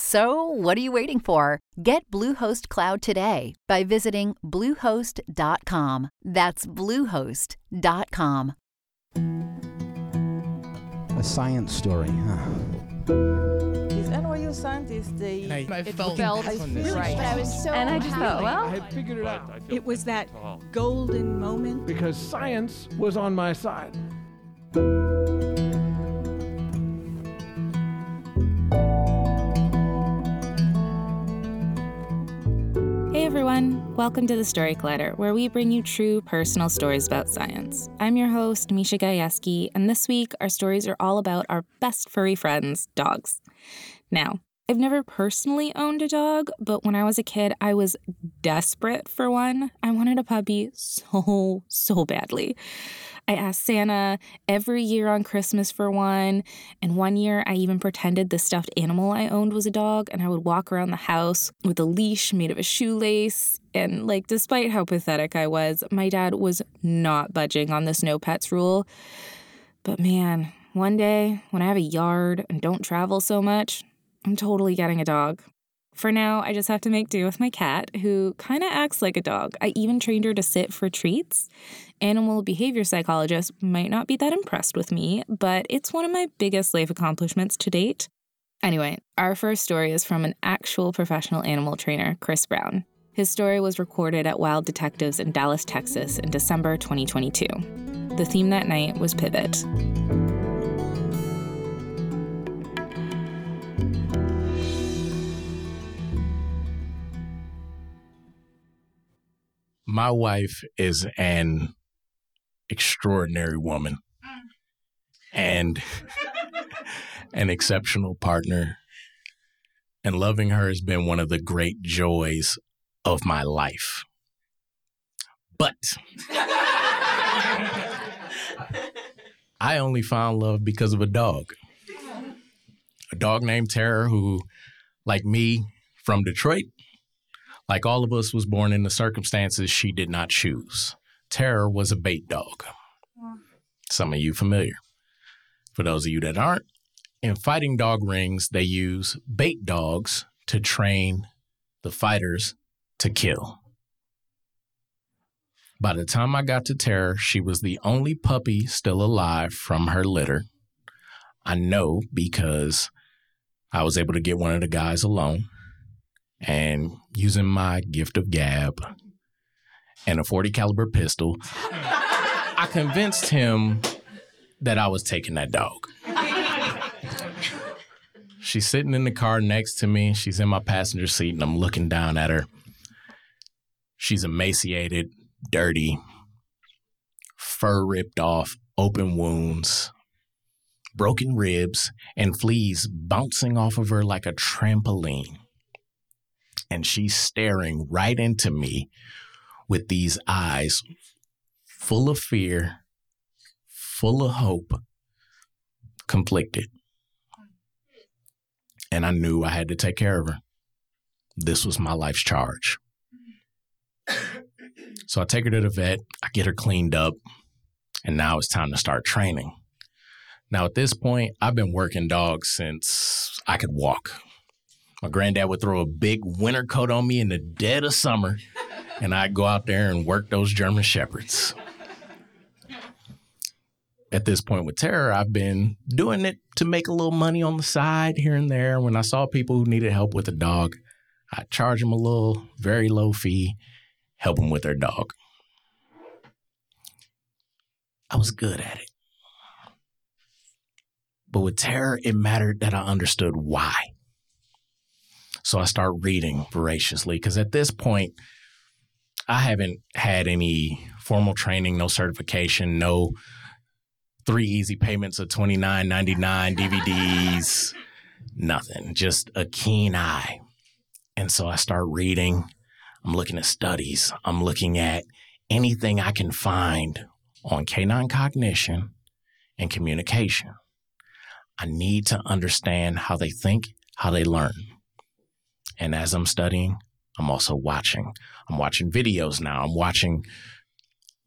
So, what are you waiting for? Get Bluehost Cloud today by visiting Bluehost.com. That's Bluehost.com. A science story, huh? These NYU scientists, they And I, I it felt, felt on this. right. But I was so and I just thought, well, I had figured it out It was that golden moment. because science was on my side. Everyone, welcome to the Story Collider, where we bring you true personal stories about science. I'm your host, Misha Gajewski, and this week our stories are all about our best furry friends, dogs. Now, I've never personally owned a dog, but when I was a kid, I was desperate for one. I wanted a puppy so, so badly. I asked Santa every year on Christmas for one, and one year I even pretended the stuffed animal I owned was a dog, and I would walk around the house with a leash made of a shoelace. And, like, despite how pathetic I was, my dad was not budging on this no pets rule. But man, one day, when I have a yard and don't travel so much, I'm totally getting a dog. For now, I just have to make do with my cat, who kind of acts like a dog. I even trained her to sit for treats. Animal behavior psychologists might not be that impressed with me, but it's one of my biggest life accomplishments to date. Anyway, our first story is from an actual professional animal trainer, Chris Brown. His story was recorded at Wild Detectives in Dallas, Texas in December 2022. The theme that night was Pivot. My wife is an extraordinary woman and an exceptional partner. And loving her has been one of the great joys of my life. But I only found love because of a dog. A dog named Terror, who, like me, from Detroit, like all of us, was born in the circumstances she did not choose. Terror was a bait dog. Some of you familiar. For those of you that aren't, in fighting dog rings, they use bait dogs to train the fighters to kill. By the time I got to Terror, she was the only puppy still alive from her litter. I know because I was able to get one of the guys alone and using my gift of gab and a 40 caliber pistol, I convinced him that I was taking that dog. She's sitting in the car next to me. She's in my passenger seat, and I'm looking down at her. She's emaciated, dirty, fur ripped off, open wounds, broken ribs, and fleas bouncing off of her like a trampoline. And she's staring right into me with these eyes full of fear, full of hope, conflicted. And I knew I had to take care of her. This was my life's charge. So I take her to the vet, I get her cleaned up, and now it's time to start training. Now, at this point, I've been working dogs since I could walk. My granddad would throw a big winter coat on me in the dead of summer, and I'd go out there and work those German Shepherds. At this point with Terror, I've been doing it to make a little money on the side here and there. When I saw people who needed help with a dog, I'd charge them a little, very low fee, help them with their dog. I was good at it. But with Terror, it mattered that I understood why. So I start reading voraciously because at this point, I haven't had any formal training, no certification, no three easy payments of twenty nine ninety nine DVDs, nothing, just a keen eye. And so I start reading. I'm looking at studies. I'm looking at anything I can find on canine cognition and communication. I need to understand how they think, how they learn. And as I'm studying, I'm also watching. I'm watching videos now. I'm watching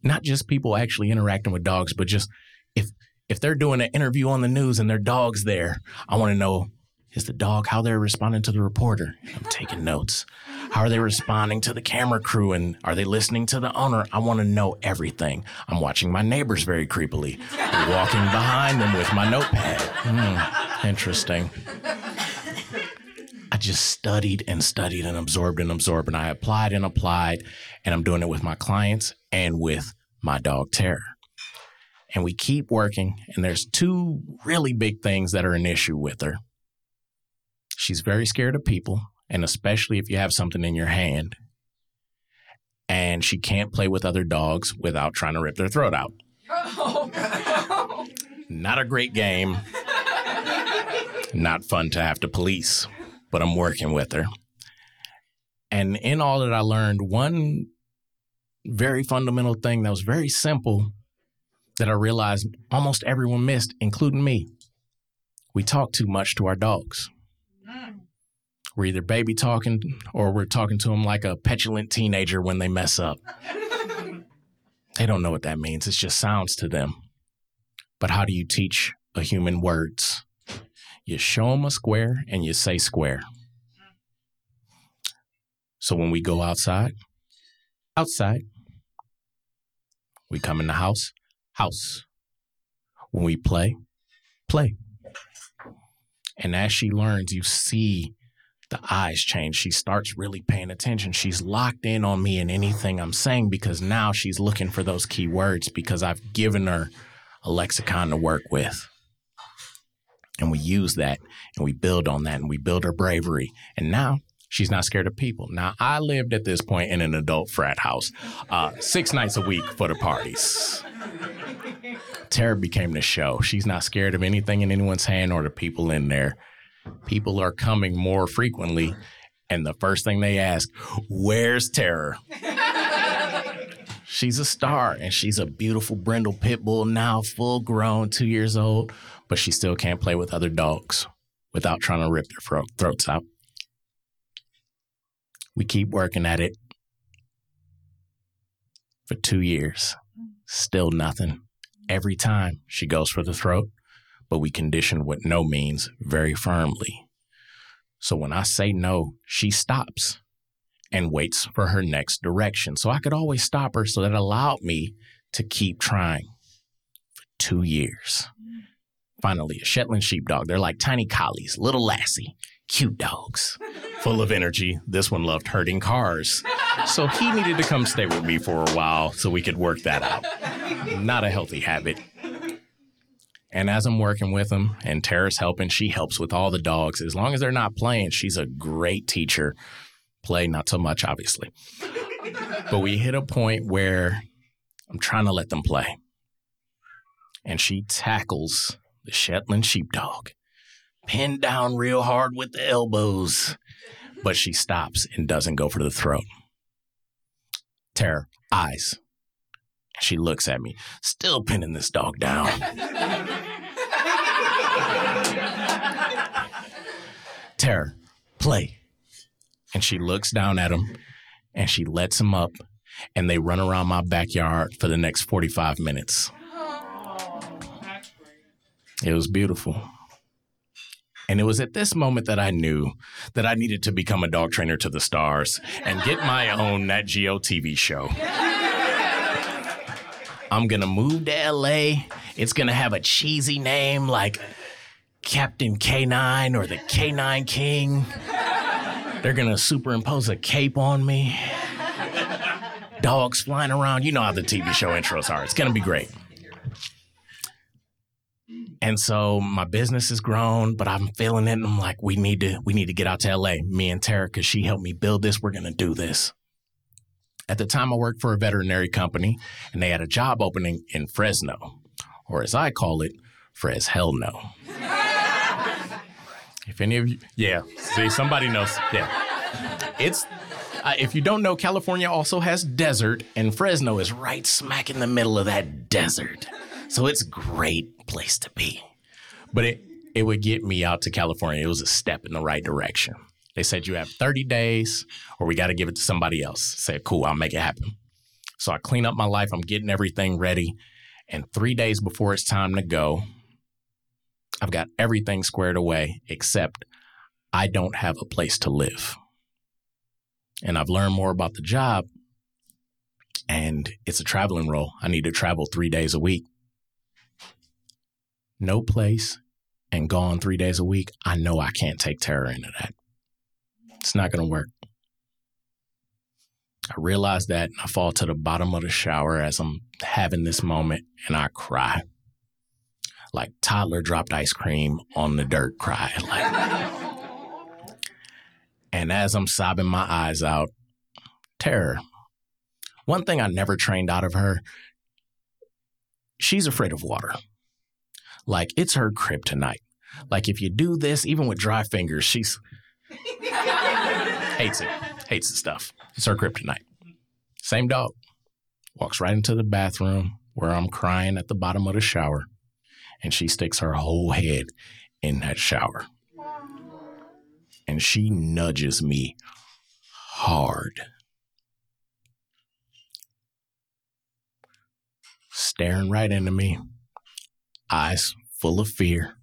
not just people actually interacting with dogs, but just if if they're doing an interview on the news and their dog's there, I want to know is the dog how they're responding to the reporter? I'm taking notes. How are they responding to the camera crew and are they listening to the owner? I want to know everything. I'm watching my neighbors very creepily, walking behind them with my notepad. Hmm, interesting. I just studied and studied and absorbed and absorbed, and I applied and applied, and I'm doing it with my clients and with my dog Terror. And we keep working, and there's two really big things that are an issue with her. She's very scared of people, and especially if you have something in your hand. And she can't play with other dogs without trying to rip their throat out. Oh. Not a great game. Not fun to have to police but I'm working with her. And in all that I learned, one very fundamental thing that was very simple that I realized almost everyone missed, including me. We talk too much to our dogs. Mm. We're either baby talking or we're talking to them like a petulant teenager when they mess up. they don't know what that means, it just sounds to them. But how do you teach a human words? You show them a square and you say square. So when we go outside, outside. We come in the house, house. When we play, play. And as she learns, you see the eyes change. She starts really paying attention. She's locked in on me and anything I'm saying because now she's looking for those key words because I've given her a lexicon to work with and we use that and we build on that and we build her bravery. And now she's not scared of people. Now, I lived at this point in an adult frat house uh, six nights a week for the parties. Terror became the show. She's not scared of anything in anyone's hand or the people in there. People are coming more frequently, and the first thing they ask, Where's Terror? She's a star, and she's a beautiful brindle pit bull now, full grown, two years old but she still can't play with other dogs without trying to rip their throat, throats out. We keep working at it for two years. Still nothing. Every time she goes for the throat, but we condition what no means very firmly. So when I say no, she stops and waits for her next direction. So I could always stop her, so that allowed me to keep trying for two years. Finally, a Shetland sheepdog. They're like tiny collies, little lassie, cute dogs, full of energy. This one loved herding cars. So he needed to come stay with me for a while so we could work that out. Not a healthy habit. And as I'm working with him and Terror's helping, she helps with all the dogs. As long as they're not playing, she's a great teacher. Play, not so much, obviously. But we hit a point where I'm trying to let them play. And she tackles the Shetland sheepdog, pinned down real hard with the elbows. But she stops and doesn't go for the throat. Terror, eyes. She looks at me, still pinning this dog down. Terror, play. And she looks down at him and she lets him up, and they run around my backyard for the next 45 minutes. It was beautiful. And it was at this moment that I knew that I needed to become a dog trainer to the stars and get my own Nat Geo TV show. I'm gonna move to LA. It's gonna have a cheesy name like Captain K9 or the K9 King. They're gonna superimpose a cape on me. Dogs flying around. You know how the TV show intros are. It's gonna be great. And so my business has grown, but I'm feeling it. And I'm like, we need to, we need to get out to LA. Me and Terror, because she helped me build this. We're gonna do this. At the time, I worked for a veterinary company, and they had a job opening in Fresno, or as I call it, Fres Hell No. if any of you, yeah, see, somebody knows. Yeah, it's. Uh, if you don't know, California also has desert, and Fresno is right smack in the middle of that desert. So it's a great place to be. But it, it would get me out to California. It was a step in the right direction. They said you have 30 days or we got to give it to somebody else. I said, cool, I'll make it happen. So I clean up my life. I'm getting everything ready. And three days before it's time to go, I've got everything squared away except I don't have a place to live. And I've learned more about the job and it's a traveling role. I need to travel three days a week. No place and gone three days a week. I know I can't take terror into that. It's not going to work. I realize that and I fall to the bottom of the shower as I'm having this moment and I cry. Like toddler dropped ice cream on the dirt cry. Like And as I'm sobbing my eyes out, terror. One thing I never trained out of her, she's afraid of water. Like it's her kryptonite. Like if you do this, even with dry fingers, she's hates it. Hates the stuff. It's her kryptonite. Same dog. Walks right into the bathroom where I'm crying at the bottom of the shower, and she sticks her whole head in that shower. And she nudges me hard. Staring right into me, eyes full of fear,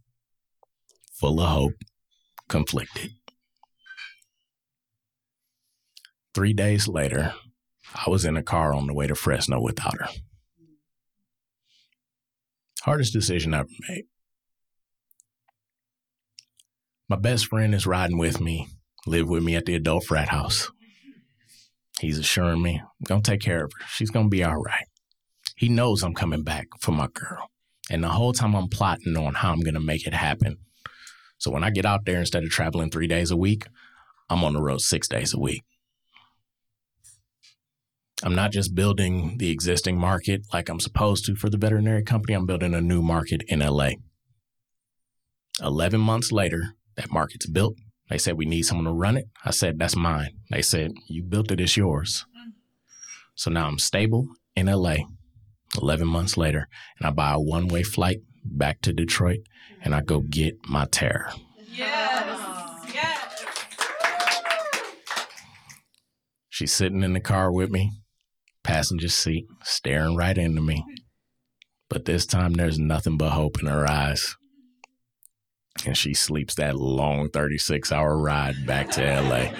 full of hope, conflicted. Three days later, I was in a car on the way to Fresno without her. Hardest decision I ever made. My best friend is riding with me, live with me at the adult frat house. He's assuring me, I'm to take care of her. She's to be all right. He knows I'm coming back for my girl. And the whole time I'm plotting on how I'm to make it happen. So when I get out there, instead of traveling three days a week, I'm on the road six days a week. I'm not just building the existing market like I'm supposed to for the veterinary company, I'm building a new market in LA. 11 months later, that market's built. They said, We need someone to run it. I said, That's mine. They said, You built it, it's yours. So now I'm stable in LA 11 months later, and I buy a one way flight back to Detroit, and I go get my terror. Yes. Yes. She's sitting in the car with me passenger seat, staring right into me. But this time there's nothing but hope in her eyes. And she sleeps that long 36 hour ride back to LA.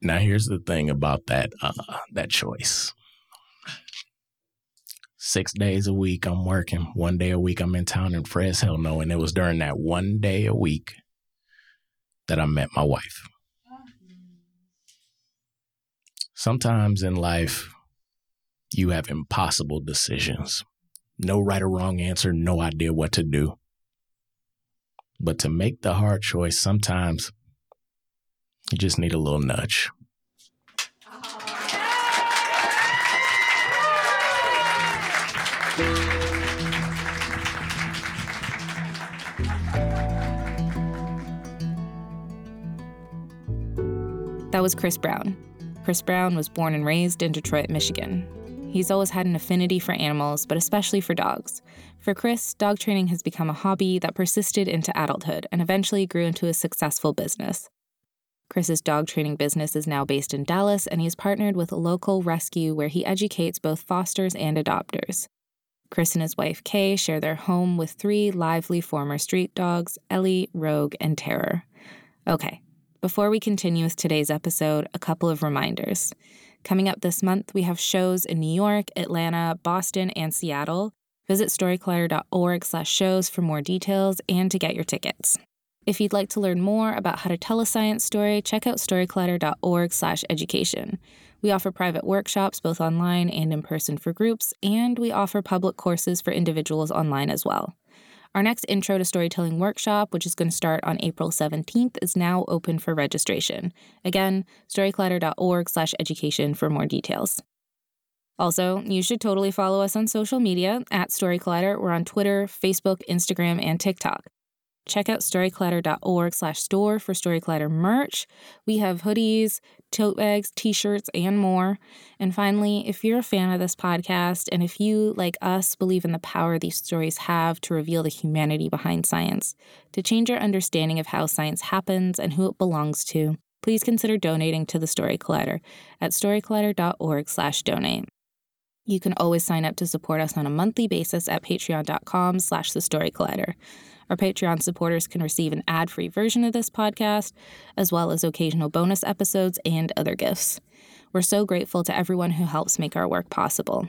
Now here's the thing about that uh, that choice. Six days a week I'm working. One day a week I'm in town and in Fresno, and it was during that one day a week that I met my wife. Sometimes in life, you have impossible decisions. No right or wrong answer, no idea what to do. But to make the hard choice, sometimes you just need a little nudge. That was Chris Brown. Chris Brown was born and raised in Detroit, Michigan. He's always had an affinity for animals, but especially for dogs. For Chris, dog training has become a hobby that persisted into adulthood and eventually grew into a successful business. Chris's dog training business is now based in Dallas, and he's partnered with Local Rescue, where he educates both fosters and adopters. Chris and his wife Kay share their home with three lively former street dogs Ellie, Rogue, and Terror. Okay, before we continue with today's episode, a couple of reminders. Coming up this month, we have shows in New York, Atlanta, Boston, and Seattle. Visit storycollider.org slash shows for more details and to get your tickets. If you'd like to learn more about how to tell a science story, check out storycollider.org slash education. We offer private workshops, both online and in person for groups, and we offer public courses for individuals online as well. Our next Intro to Storytelling workshop, which is going to start on April 17th, is now open for registration. Again, storycollider.org slash education for more details. Also, you should totally follow us on social media at Story Collider. We're on Twitter, Facebook, Instagram, and TikTok. Check out storycollider.org slash store for Story Collider merch. We have hoodies, tote bags, t-shirts, and more. And finally, if you're a fan of this podcast and if you, like us, believe in the power these stories have to reveal the humanity behind science, to change our understanding of how science happens and who it belongs to, please consider donating to the Story Collider at storycollider.org slash donate. You can always sign up to support us on a monthly basis at patreon.com slash the story collider. Our Patreon supporters can receive an ad free version of this podcast, as well as occasional bonus episodes and other gifts. We're so grateful to everyone who helps make our work possible.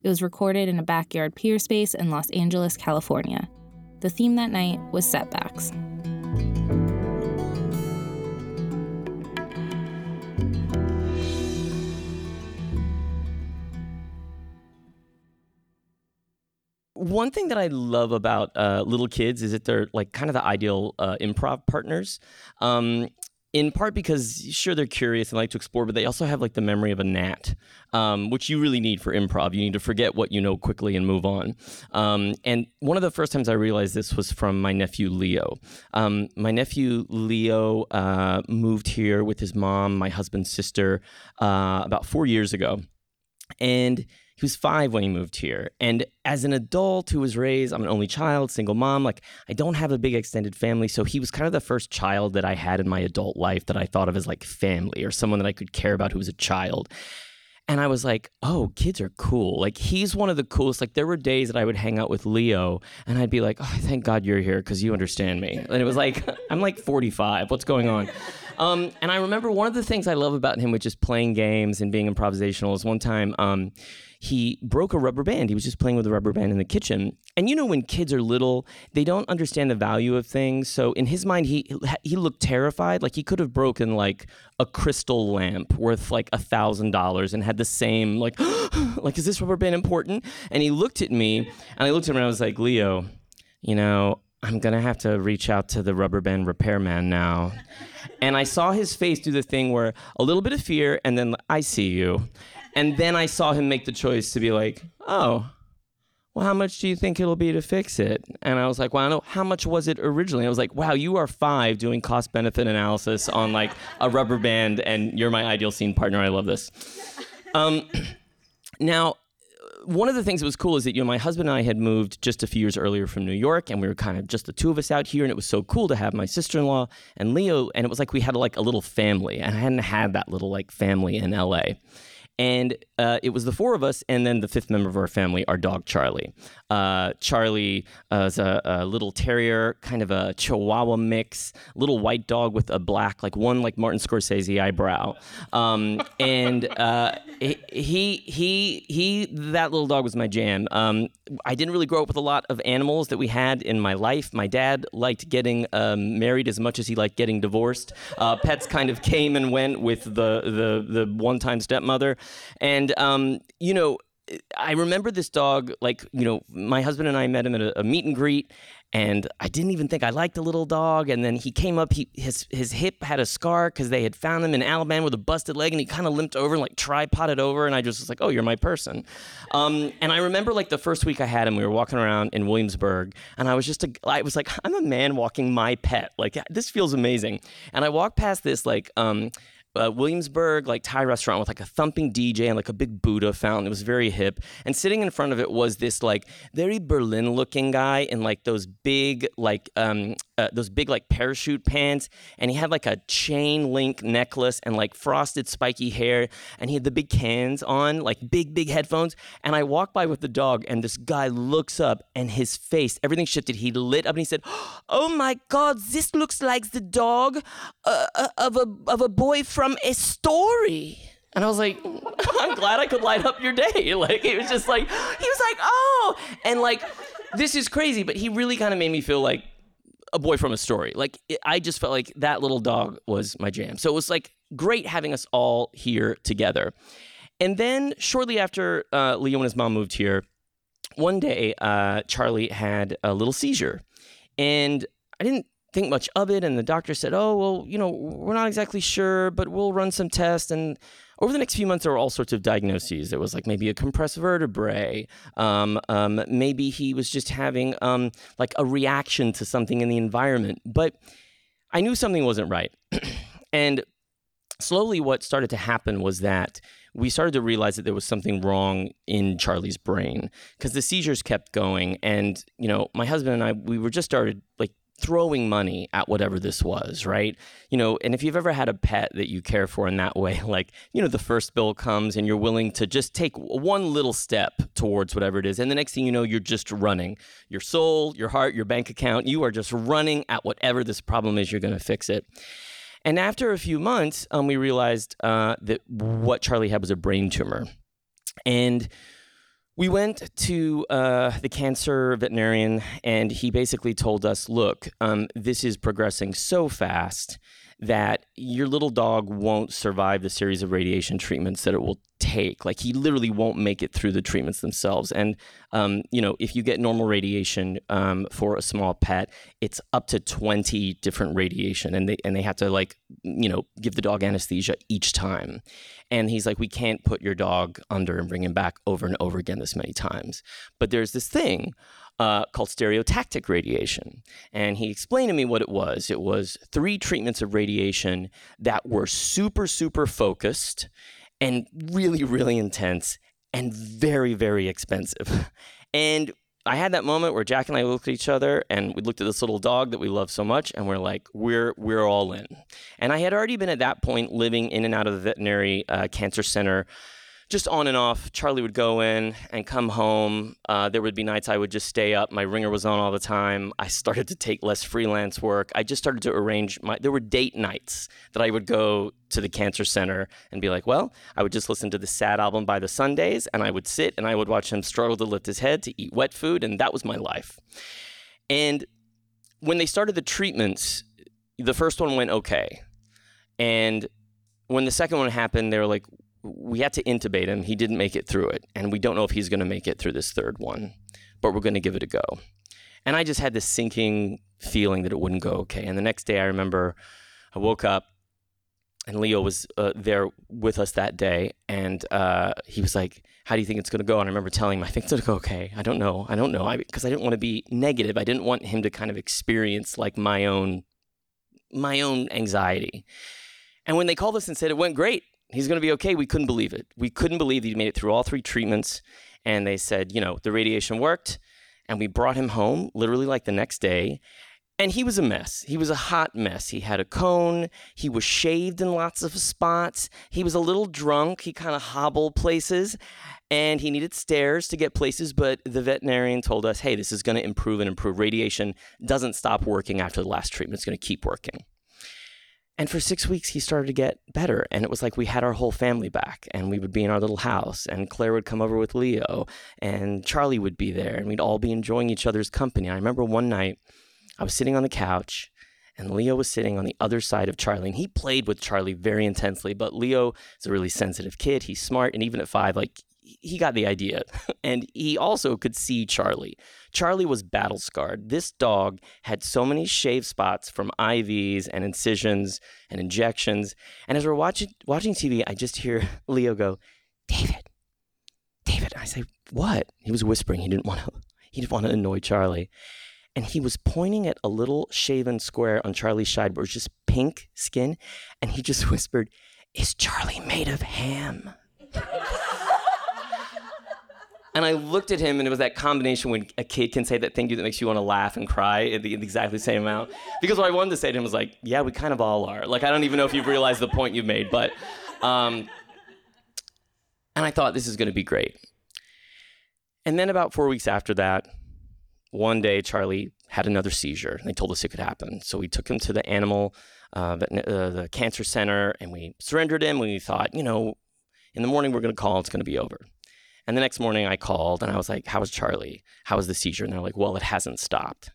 It was recorded in a backyard pier space in Los Angeles, California. The theme that night was setbacks. One thing that I love about uh, little kids is that they're like kind of the ideal uh, improv partners. Um, in part because sure they're curious and like to explore, but they also have like the memory of a gnat, um, which you really need for improv. You need to forget what you know quickly and move on. Um, and one of the first times I realized this was from my nephew Leo. Um, my nephew Leo uh, moved here with his mom, my husband's sister, uh, about four years ago, and he was five when he moved here. And as an adult who was raised, I'm an only child, single mom, like I don't have a big extended family. So he was kind of the first child that I had in my adult life that I thought of as like family or someone that I could care about who was a child. And I was like, oh, kids are cool. Like, he's one of the coolest. Like, there were days that I would hang out with Leo and I'd be like, oh, thank God you're here because you understand me. And it was like, I'm like 45. What's going on? Um, and I remember one of the things I love about him, which is playing games and being improvisational, is one time um, he broke a rubber band. He was just playing with a rubber band in the kitchen. And you know, when kids are little, they don't understand the value of things. So in his mind, he he looked terrified. Like he could have broken like a crystal lamp worth like a thousand dollars and had the same like like is this rubber band important? And he looked at me, and I looked at him and I was like, Leo, you know, I'm gonna have to reach out to the rubber band repairman now. And I saw his face do the thing where a little bit of fear and then I see you. And then I saw him make the choice to be like, oh, well, how much do you think it'll be to fix it? And I was like, well, I know how much was it originally? I was like, wow, you are five doing cost benefit analysis on like a rubber band, and you're my ideal scene partner. I love this. Um, now, one of the things that was cool is that you know my husband and I had moved just a few years earlier from New York, and we were kind of just the two of us out here, and it was so cool to have my sister-in-law and Leo, and it was like we had like a little family, and I hadn't had that little like family in LA. And uh, it was the four of us, and then the fifth member of our family, our dog Charlie. Uh, Charlie uh, is a, a, little terrier, kind of a Chihuahua mix, little white dog with a black, like one like Martin Scorsese eyebrow. Um, and uh, he he he that little dog was my jam. Um, I didn't really grow up with a lot of animals that we had in my life. My dad liked getting um, married as much as he liked getting divorced. Uh, pets kind of came and went with the the the one time stepmother. And, um, you know, I remember this dog, like, you know, my husband and I met him at a, a, meet and greet, and I didn't even think I liked the little dog. And then he came up, he his his hip had a scar because they had found him in Alabama with a busted leg, and he kind of limped over and like tripoded over, and I just was like, oh, you're my person. Um, and I remember like the first week I had him, we were walking around in Williamsburg, and I was just a, I was like, I'm a man walking my pet, like this feels amazing. And I walked past this like um uh, Williamsburg like Thai restaurant with like a thumping DJ and like a big Buddha fountain. It was very hip. And sitting in front of it was this like very Berlin looking guy in like those big like um uh, those big like parachute pants, and he had like a chain link necklace and like frosted spiky hair, and he had the big cans on, like big big headphones. And I walked by with the dog, and this guy looks up, and his face, everything shifted. He lit up, and he said, "Oh my God, this looks like the dog uh, uh, of a of a boy from a story." And I was like, I'm glad I could light up your day. Like, it was just like, he was like, oh. And like, this is crazy, but he really kind of made me feel like a boy from a story. Like it, I just felt like that little dog was my jam. So it was like great having us all here together. And then shortly after uh, Leo and his mom moved here, one day uh, Charlie had a little seizure, and I didn't think much of it. And the doctor said, "Oh well, you know, we're not exactly sure, but we'll run some tests." And over the next few months, there were all sorts of diagnoses. There was like maybe a compressed vertebrae. Um, um, maybe he was just having um, like a reaction to something in the environment. But I knew something wasn't right. and slowly, what started to happen was that we started to realize that there was something wrong in Charlie's brain because the seizures kept going. And, you know, my husband and I, we were just started like throwing money at whatever this was, right? You know, and if you've ever had a pet that you care for in that way, like, you know, the first bill comes and you're willing to just take one little step towards whatever it is. And the next thing you know, you're just running. Your soul, your heart, your bank account, you are just running at whatever this problem is, you're going to fix it. And after a few months, um, we realized uh, that what Charlie had was a brain tumor. And we went to uh, the cancer veterinarian, and he basically told us, "Look, um, this is progressing so fast that your little dog won't survive the series of radiation treatments that it will take. Like he literally won't make it through the treatments themselves. And um, you know, if you get normal radiation um, for a small pet, it's up to twenty different radiation, and they and they have to like you know give the dog anesthesia each time. And he's like, we can't put your dog under and bring him back over and over again this many times. But there's this thing uh, called stereotactic radiation. And he explained to me what it was. It was three treatments of radiation that were super, super focused and really, really intense and very, very expensive. And I had that moment where Jack and I looked at each other and we looked at this little dog that we love so much and we're like, we're we're all in. And I had already been at that point living in and out of the veterinary uh, cancer center just on and off. Charlie would go in and come home. Uh, there would be nights I would just stay up. My ringer was on all the time. I started to take less freelance work. I just started to arrange my. There were date nights that I would go to the cancer center and be like, well, I would just listen to the sad album by the Sundays, and I would sit and I would watch him struggle to lift his head to eat wet food, and that was my life. And when they started the treatments, the first one went okay, and when the second one happened, they were like, we had to intubate him. He didn't make it through it. And we don't know if he's going to make it through this third one, but we're going to give it a go. And I just had this sinking feeling that it wouldn't go okay. And the next day, I remember I woke up and Leo was uh, there with us that day. And uh, he was like, How do you think it's going to go? And I remember telling him, I think it's going to go okay. I don't know. I don't know. Because I, I didn't want to be negative. I didn't want him to kind of experience like my own my own anxiety. And when they called us and said it went great, he's going to be okay. We couldn't believe it. We couldn't believe he made it through all three treatments. And they said, you know, the radiation worked. And we brought him home literally like the next day. And he was a mess. He was a hot mess. He had a cone. He was shaved in lots of spots. He was a little drunk. He kind of hobbled places. And he needed stairs to get places. But the veterinarian told us, hey, this is going to improve and improve. Radiation doesn't stop working after the last treatment, it's going to keep working. And for six weeks, he started to get better. And it was like we had our whole family back, and we would be in our little house, and Claire would come over with Leo, and Charlie would be there, and we'd all be enjoying each other's company. I remember one night, I was sitting on the couch, and Leo was sitting on the other side of Charlie, and he played with Charlie very intensely. But Leo is a really sensitive kid. He's smart, and even at five, like he got the idea. And he also could see Charlie. Charlie was battle scarred. This dog had so many shave spots from IVs and incisions and injections. And as we're watching watching TV, I just hear Leo go, David, David. I say, what? He was whispering. He didn't want to he didn't want to annoy Charlie. And he was pointing at a little shaven square on Charlie's side where it was just pink skin. And he just whispered, Is Charlie made of ham? And I looked at him, and it was that combination when a kid can say that thing you that makes you want to laugh and cry at the, exactly the same amount. Because what I wanted to say to him was like, "Yeah, we kind of all are." Like, I don't even know if you've realized the point you've made, but, um, and I thought this is going to be great. And then about four weeks after that, one day Charlie had another seizure, they told us it could happen. So we took him to the animal, uh, uh, the cancer center, and we surrendered him. We thought, you know, in the morning we're going to call, it's going to be over. And the next morning I called and I was like, How is Charlie? How is the seizure? And they're like, Well, it hasn't stopped.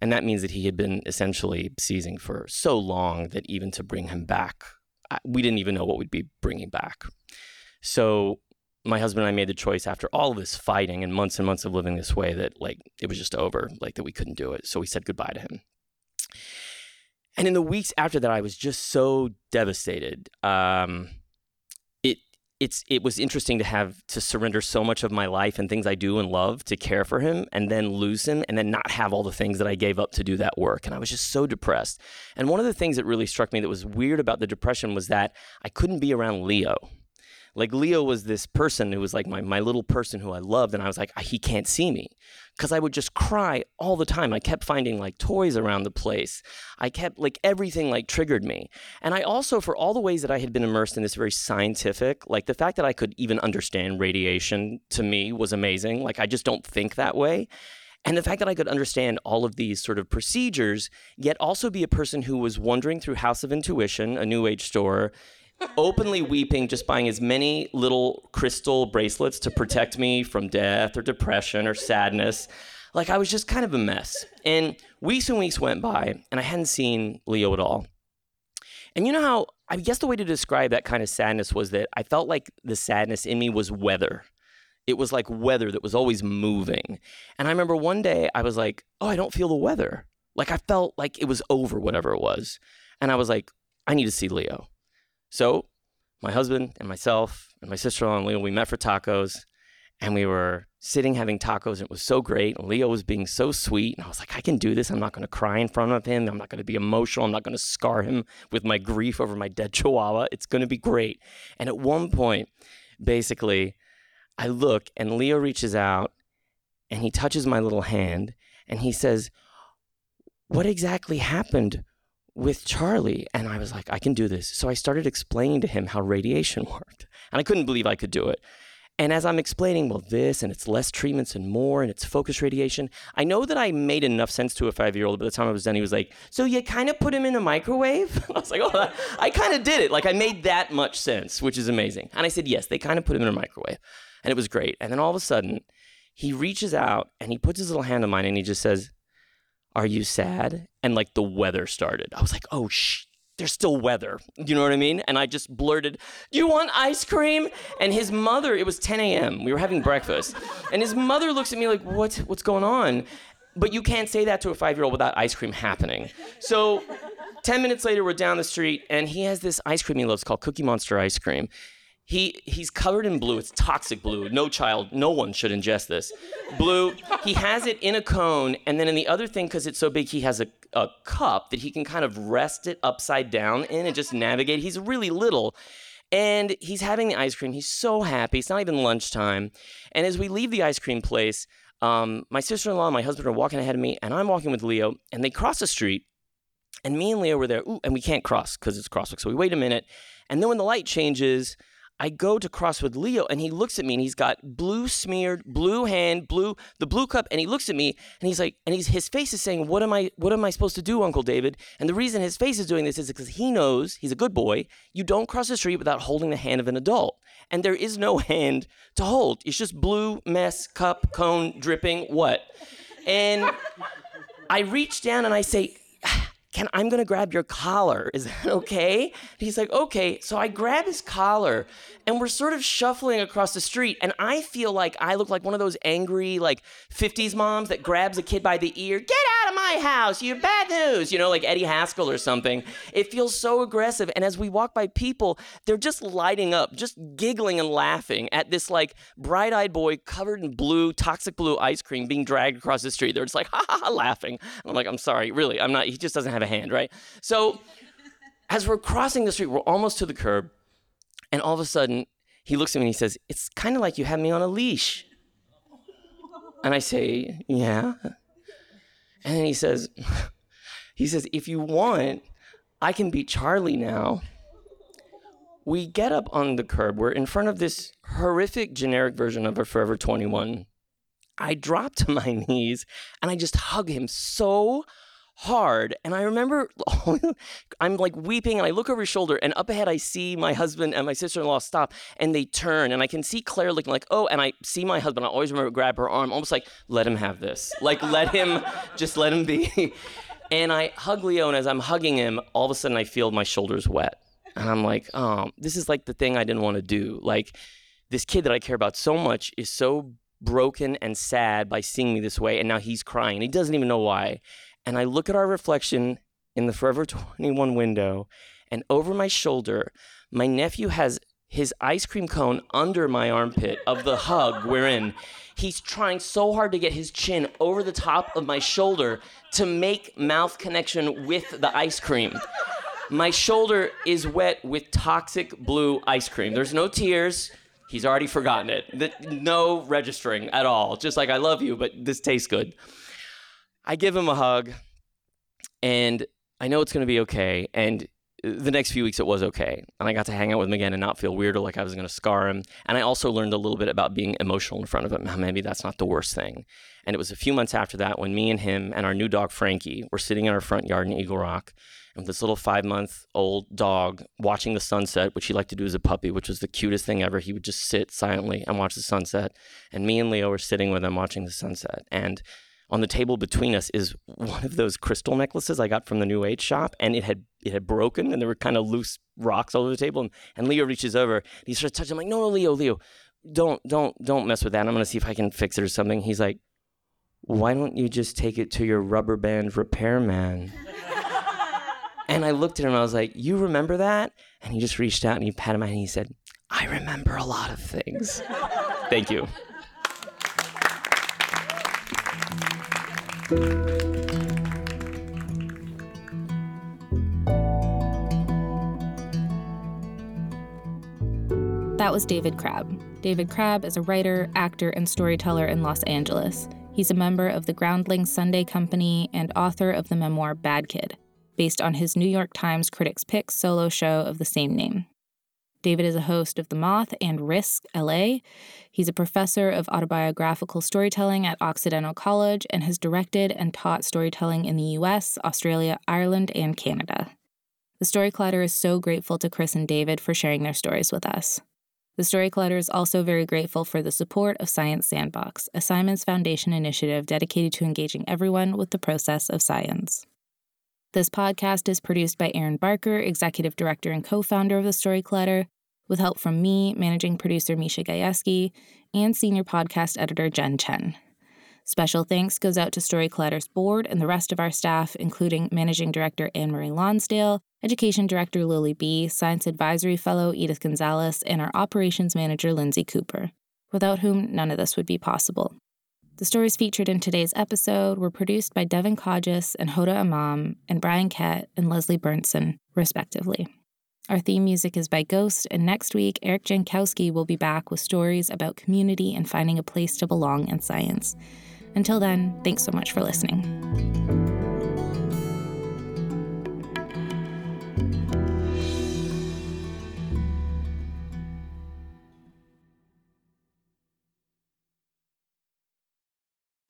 And that means that he had been essentially seizing for so long that even to bring him back, we didn't even know what we'd be bringing back. So my husband and I made the choice after all of this fighting and months and months of living this way that like it was just over, like that we couldn't do it. So we said goodbye to him. And in the weeks after that, I was just so devastated. Um, it's it was interesting to have to surrender so much of my life and things I do and love to care for him and then lose him and then not have all the things that I gave up to do that work and I was just so depressed. And one of the things that really struck me that was weird about the depression was that I couldn't be around Leo like Leo was this person who was like my, my little person who I loved. And I was like, ah, he can't see me because I would just cry all the time. I kept finding like toys around the place. I kept like everything like triggered me. And I also, for all the ways that I had been immersed in this very scientific, like the fact that I could even understand radiation to me was amazing. Like I just don't think that way. And the fact that I could understand all of these sort of procedures, yet also be a person who was wandering through House of Intuition, a new age store, openly weeping, just buying as many little crystal bracelets to protect me from death or depression or sadness. Like I was just kind of a mess. And weeks and weeks went by, and I hadn't seen Leo at all. And you know how, I guess the way to describe that kind of sadness was that I felt like the sadness in me was weather. It was like weather that was always moving. And I remember one day I was like, oh, I don't feel the weather. Like I felt like it was over, whatever it was. And I was like, I need to see Leo. So my husband and myself and my sister-in-law and Leo, we met for tacos and we were sitting having tacos and it was so great. And Leo was being so sweet. And I was like, I can do this. I'm not going to cry in front of him. I'm not going to be emotional. I'm not going to scar him with my grief over my dead chihuahua. It's going to be great. And at one point, basically, I look and Leo reaches out and he touches my little hand and he says, What exactly happened with Charlie. And I was like, I can do this. So I started explaining to him how radiation worked. And I couldn't believe I could do it. And as I'm explaining, well, this and it's less treatments and more and it's focused radiation, I know that I made enough sense to a five year old. By the time I was done, he was like, So you kind of put him in a microwave? I was like, Oh, I kind of did it. Like I made that much sense, which is amazing. And I said, Yes, they kind of put him in a microwave. And it was great. And then all of a sudden, he reaches out and he puts his little hand on mine and he just says, are you sad? And like the weather started. I was like, oh, shh, there's still weather. You know what I mean? And I just blurted, Do you want ice cream? And his mother, it was 10 a.m. We were having breakfast. And his mother looks at me like, what, What's going on? But you can't say that to a five year old without ice cream happening. So 10 minutes later, we're down the street, and he has this ice cream he loves called Cookie Monster ice cream. He he's covered in blue. It's toxic blue. No child, no one should ingest this. Blue. He has it in a cone, and then in the other thing, because it's so big, he has a, a cup that he can kind of rest it upside down in and just navigate. He's really little. And he's having the ice cream. He's so happy. It's not even lunchtime. And as we leave the ice cream place, um, my sister in law and my husband are walking ahead of me, and I'm walking with Leo, and they cross the street. And me and Leo were there, Ooh, and we can't cross because it's crosswalk. So we wait a minute. And then when the light changes, I go to cross with Leo and he looks at me and he's got blue smeared, blue hand, blue the blue cup, and he looks at me and he's like, and he's his face is saying, What am I what am I supposed to do, Uncle David? And the reason his face is doing this is because he knows he's a good boy. You don't cross the street without holding the hand of an adult. And there is no hand to hold. It's just blue mess, cup, cone, dripping, what? And I reach down and I say, can I'm gonna grab your collar. Is that okay? And he's like, okay. So I grab his collar and we're sort of shuffling across the street. And I feel like I look like one of those angry, like 50s moms that grabs a kid by the ear, get out of my house, you bad news, you know, like Eddie Haskell or something. It feels so aggressive. And as we walk by people, they're just lighting up, just giggling and laughing at this like bright eyed boy covered in blue, toxic blue ice cream being dragged across the street. They're just like, ha ha ha, laughing. I'm like, I'm sorry, really, I'm not, he just doesn't have a hand, right? So as we're crossing the street, we're almost to the curb, and all of a sudden, he looks at me and he says, It's kind of like you have me on a leash. And I say, Yeah. And then he says, he says, if you want, I can be Charlie now. We get up on the curb. We're in front of this horrific generic version of a Forever 21. I drop to my knees and I just hug him so hard. And I remember I'm like weeping and I look over his shoulder and up ahead I see my husband and my sister-in-law stop and they turn and I can see Claire looking like, oh, and I see my husband. I always remember grab her arm, almost like, let him have this. Like let him, just let him be. and I hug Leo and as I'm hugging him, all of a sudden I feel my shoulders wet. And I'm like, oh, this is like the thing I didn't want to do. Like this kid that I care about so much is so broken and sad by seeing me this way and now he's crying. He doesn't even know why and I look at our reflection in the Forever 21 window, and over my shoulder, my nephew has his ice cream cone under my armpit of the hug we're in. He's trying so hard to get his chin over the top of my shoulder to make mouth connection with the ice cream. My shoulder is wet with toxic blue ice cream. There's no tears. He's already forgotten it. No registering at all. Just like I love you, but this tastes good. I give him a hug, and I know it's going to be okay. And uh, the next few weeks, it was okay. And I got to hang out with him again and not feel weird or like I was going to scar him. And I also learned a little bit about being emotional in front of him. Maybe that's not the worst thing. And it was a few months after that when me and him and our new dog, Frankie, were sitting in our front yard in Eagle Rock. And this little five month old dog watching the sunset, which he liked to do as a puppy, which was the cutest thing ever. He would just sit silently and watch the sunset. And me and Leo were sitting with him watching the sunset. And on the table between us is one of those crystal necklaces I got from the New Age shop, and it had it had broken, and there were kind of loose rocks all over the table. And, and Leo reaches over, and he starts touching. I'm like, no, no, Leo, Leo, don't, don't, don't mess with that. I'm gonna see if I can fix it or something. He's like, why don't you just take it to your rubber band repairman? and I looked at him, and I was like, you remember that? And he just reached out and he patted my hand, and he said, I remember a lot of things. Thank you. That was David Crabb. David Crabb is a writer, actor, and storyteller in Los Angeles. He's a member of the Groundlings Sunday Company and author of the memoir Bad Kid, based on his New York Times Critics' Pick solo show of the same name. David is a host of The Moth and Risk LA. He's a professor of autobiographical storytelling at Occidental College and has directed and taught storytelling in the US, Australia, Ireland, and Canada. The Story Collider is so grateful to Chris and David for sharing their stories with us. The Story Collider is also very grateful for the support of Science Sandbox, a Simons Foundation initiative dedicated to engaging everyone with the process of science. This podcast is produced by Erin Barker, executive director and co founder of The Story Collider, with help from me, managing producer Misha Gajewski, and senior podcast editor Jen Chen. Special thanks goes out to Story Collider's board and the rest of our staff, including Managing Director Anne Marie Lonsdale, Education Director Lily Be., Science Advisory Fellow Edith Gonzalez, and our Operations Manager Lindsay Cooper, without whom none of this would be possible. The stories featured in today's episode were produced by Devin Kodges and Hoda Imam and Brian Kett and Leslie Bernson, respectively. Our theme music is by Ghost, and next week, Eric Jankowski will be back with stories about community and finding a place to belong in science. Until then, thanks so much for listening.